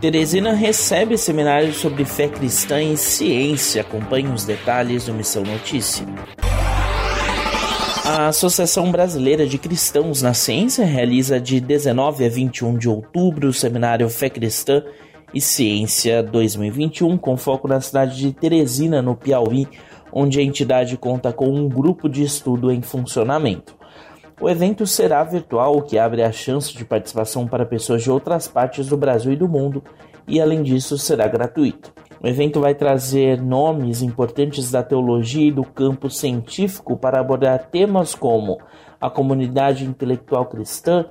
Teresina recebe seminário sobre fé cristã e ciência. Acompanhe os detalhes do Missão Notícia. A Associação Brasileira de Cristãos na Ciência realiza de 19 a 21 de outubro o seminário Fé Cristã e Ciência 2021, com foco na cidade de Teresina, no Piauí, onde a entidade conta com um grupo de estudo em funcionamento. O evento será virtual, o que abre a chance de participação para pessoas de outras partes do Brasil e do mundo, e além disso será gratuito. O evento vai trazer nomes importantes da teologia e do campo científico para abordar temas como a comunidade intelectual cristã,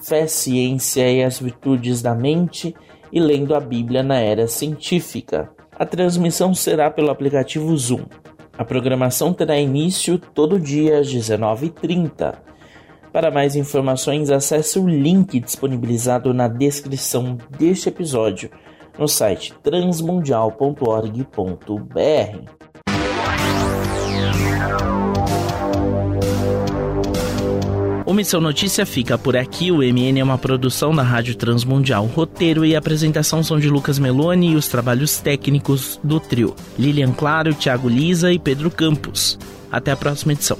fé, ciência e as virtudes da mente, e lendo a Bíblia na era científica. A transmissão será pelo aplicativo Zoom. A programação terá início todo dia às 19h30. Para mais informações, acesse o link disponibilizado na descrição deste episódio no site transmundial.org.br. O Missão Notícia fica por aqui. O MN é uma produção da Rádio Transmundial. Roteiro e apresentação são de Lucas Meloni e os trabalhos técnicos do trio. Lilian Claro, Thiago Lisa e Pedro Campos. Até a próxima edição.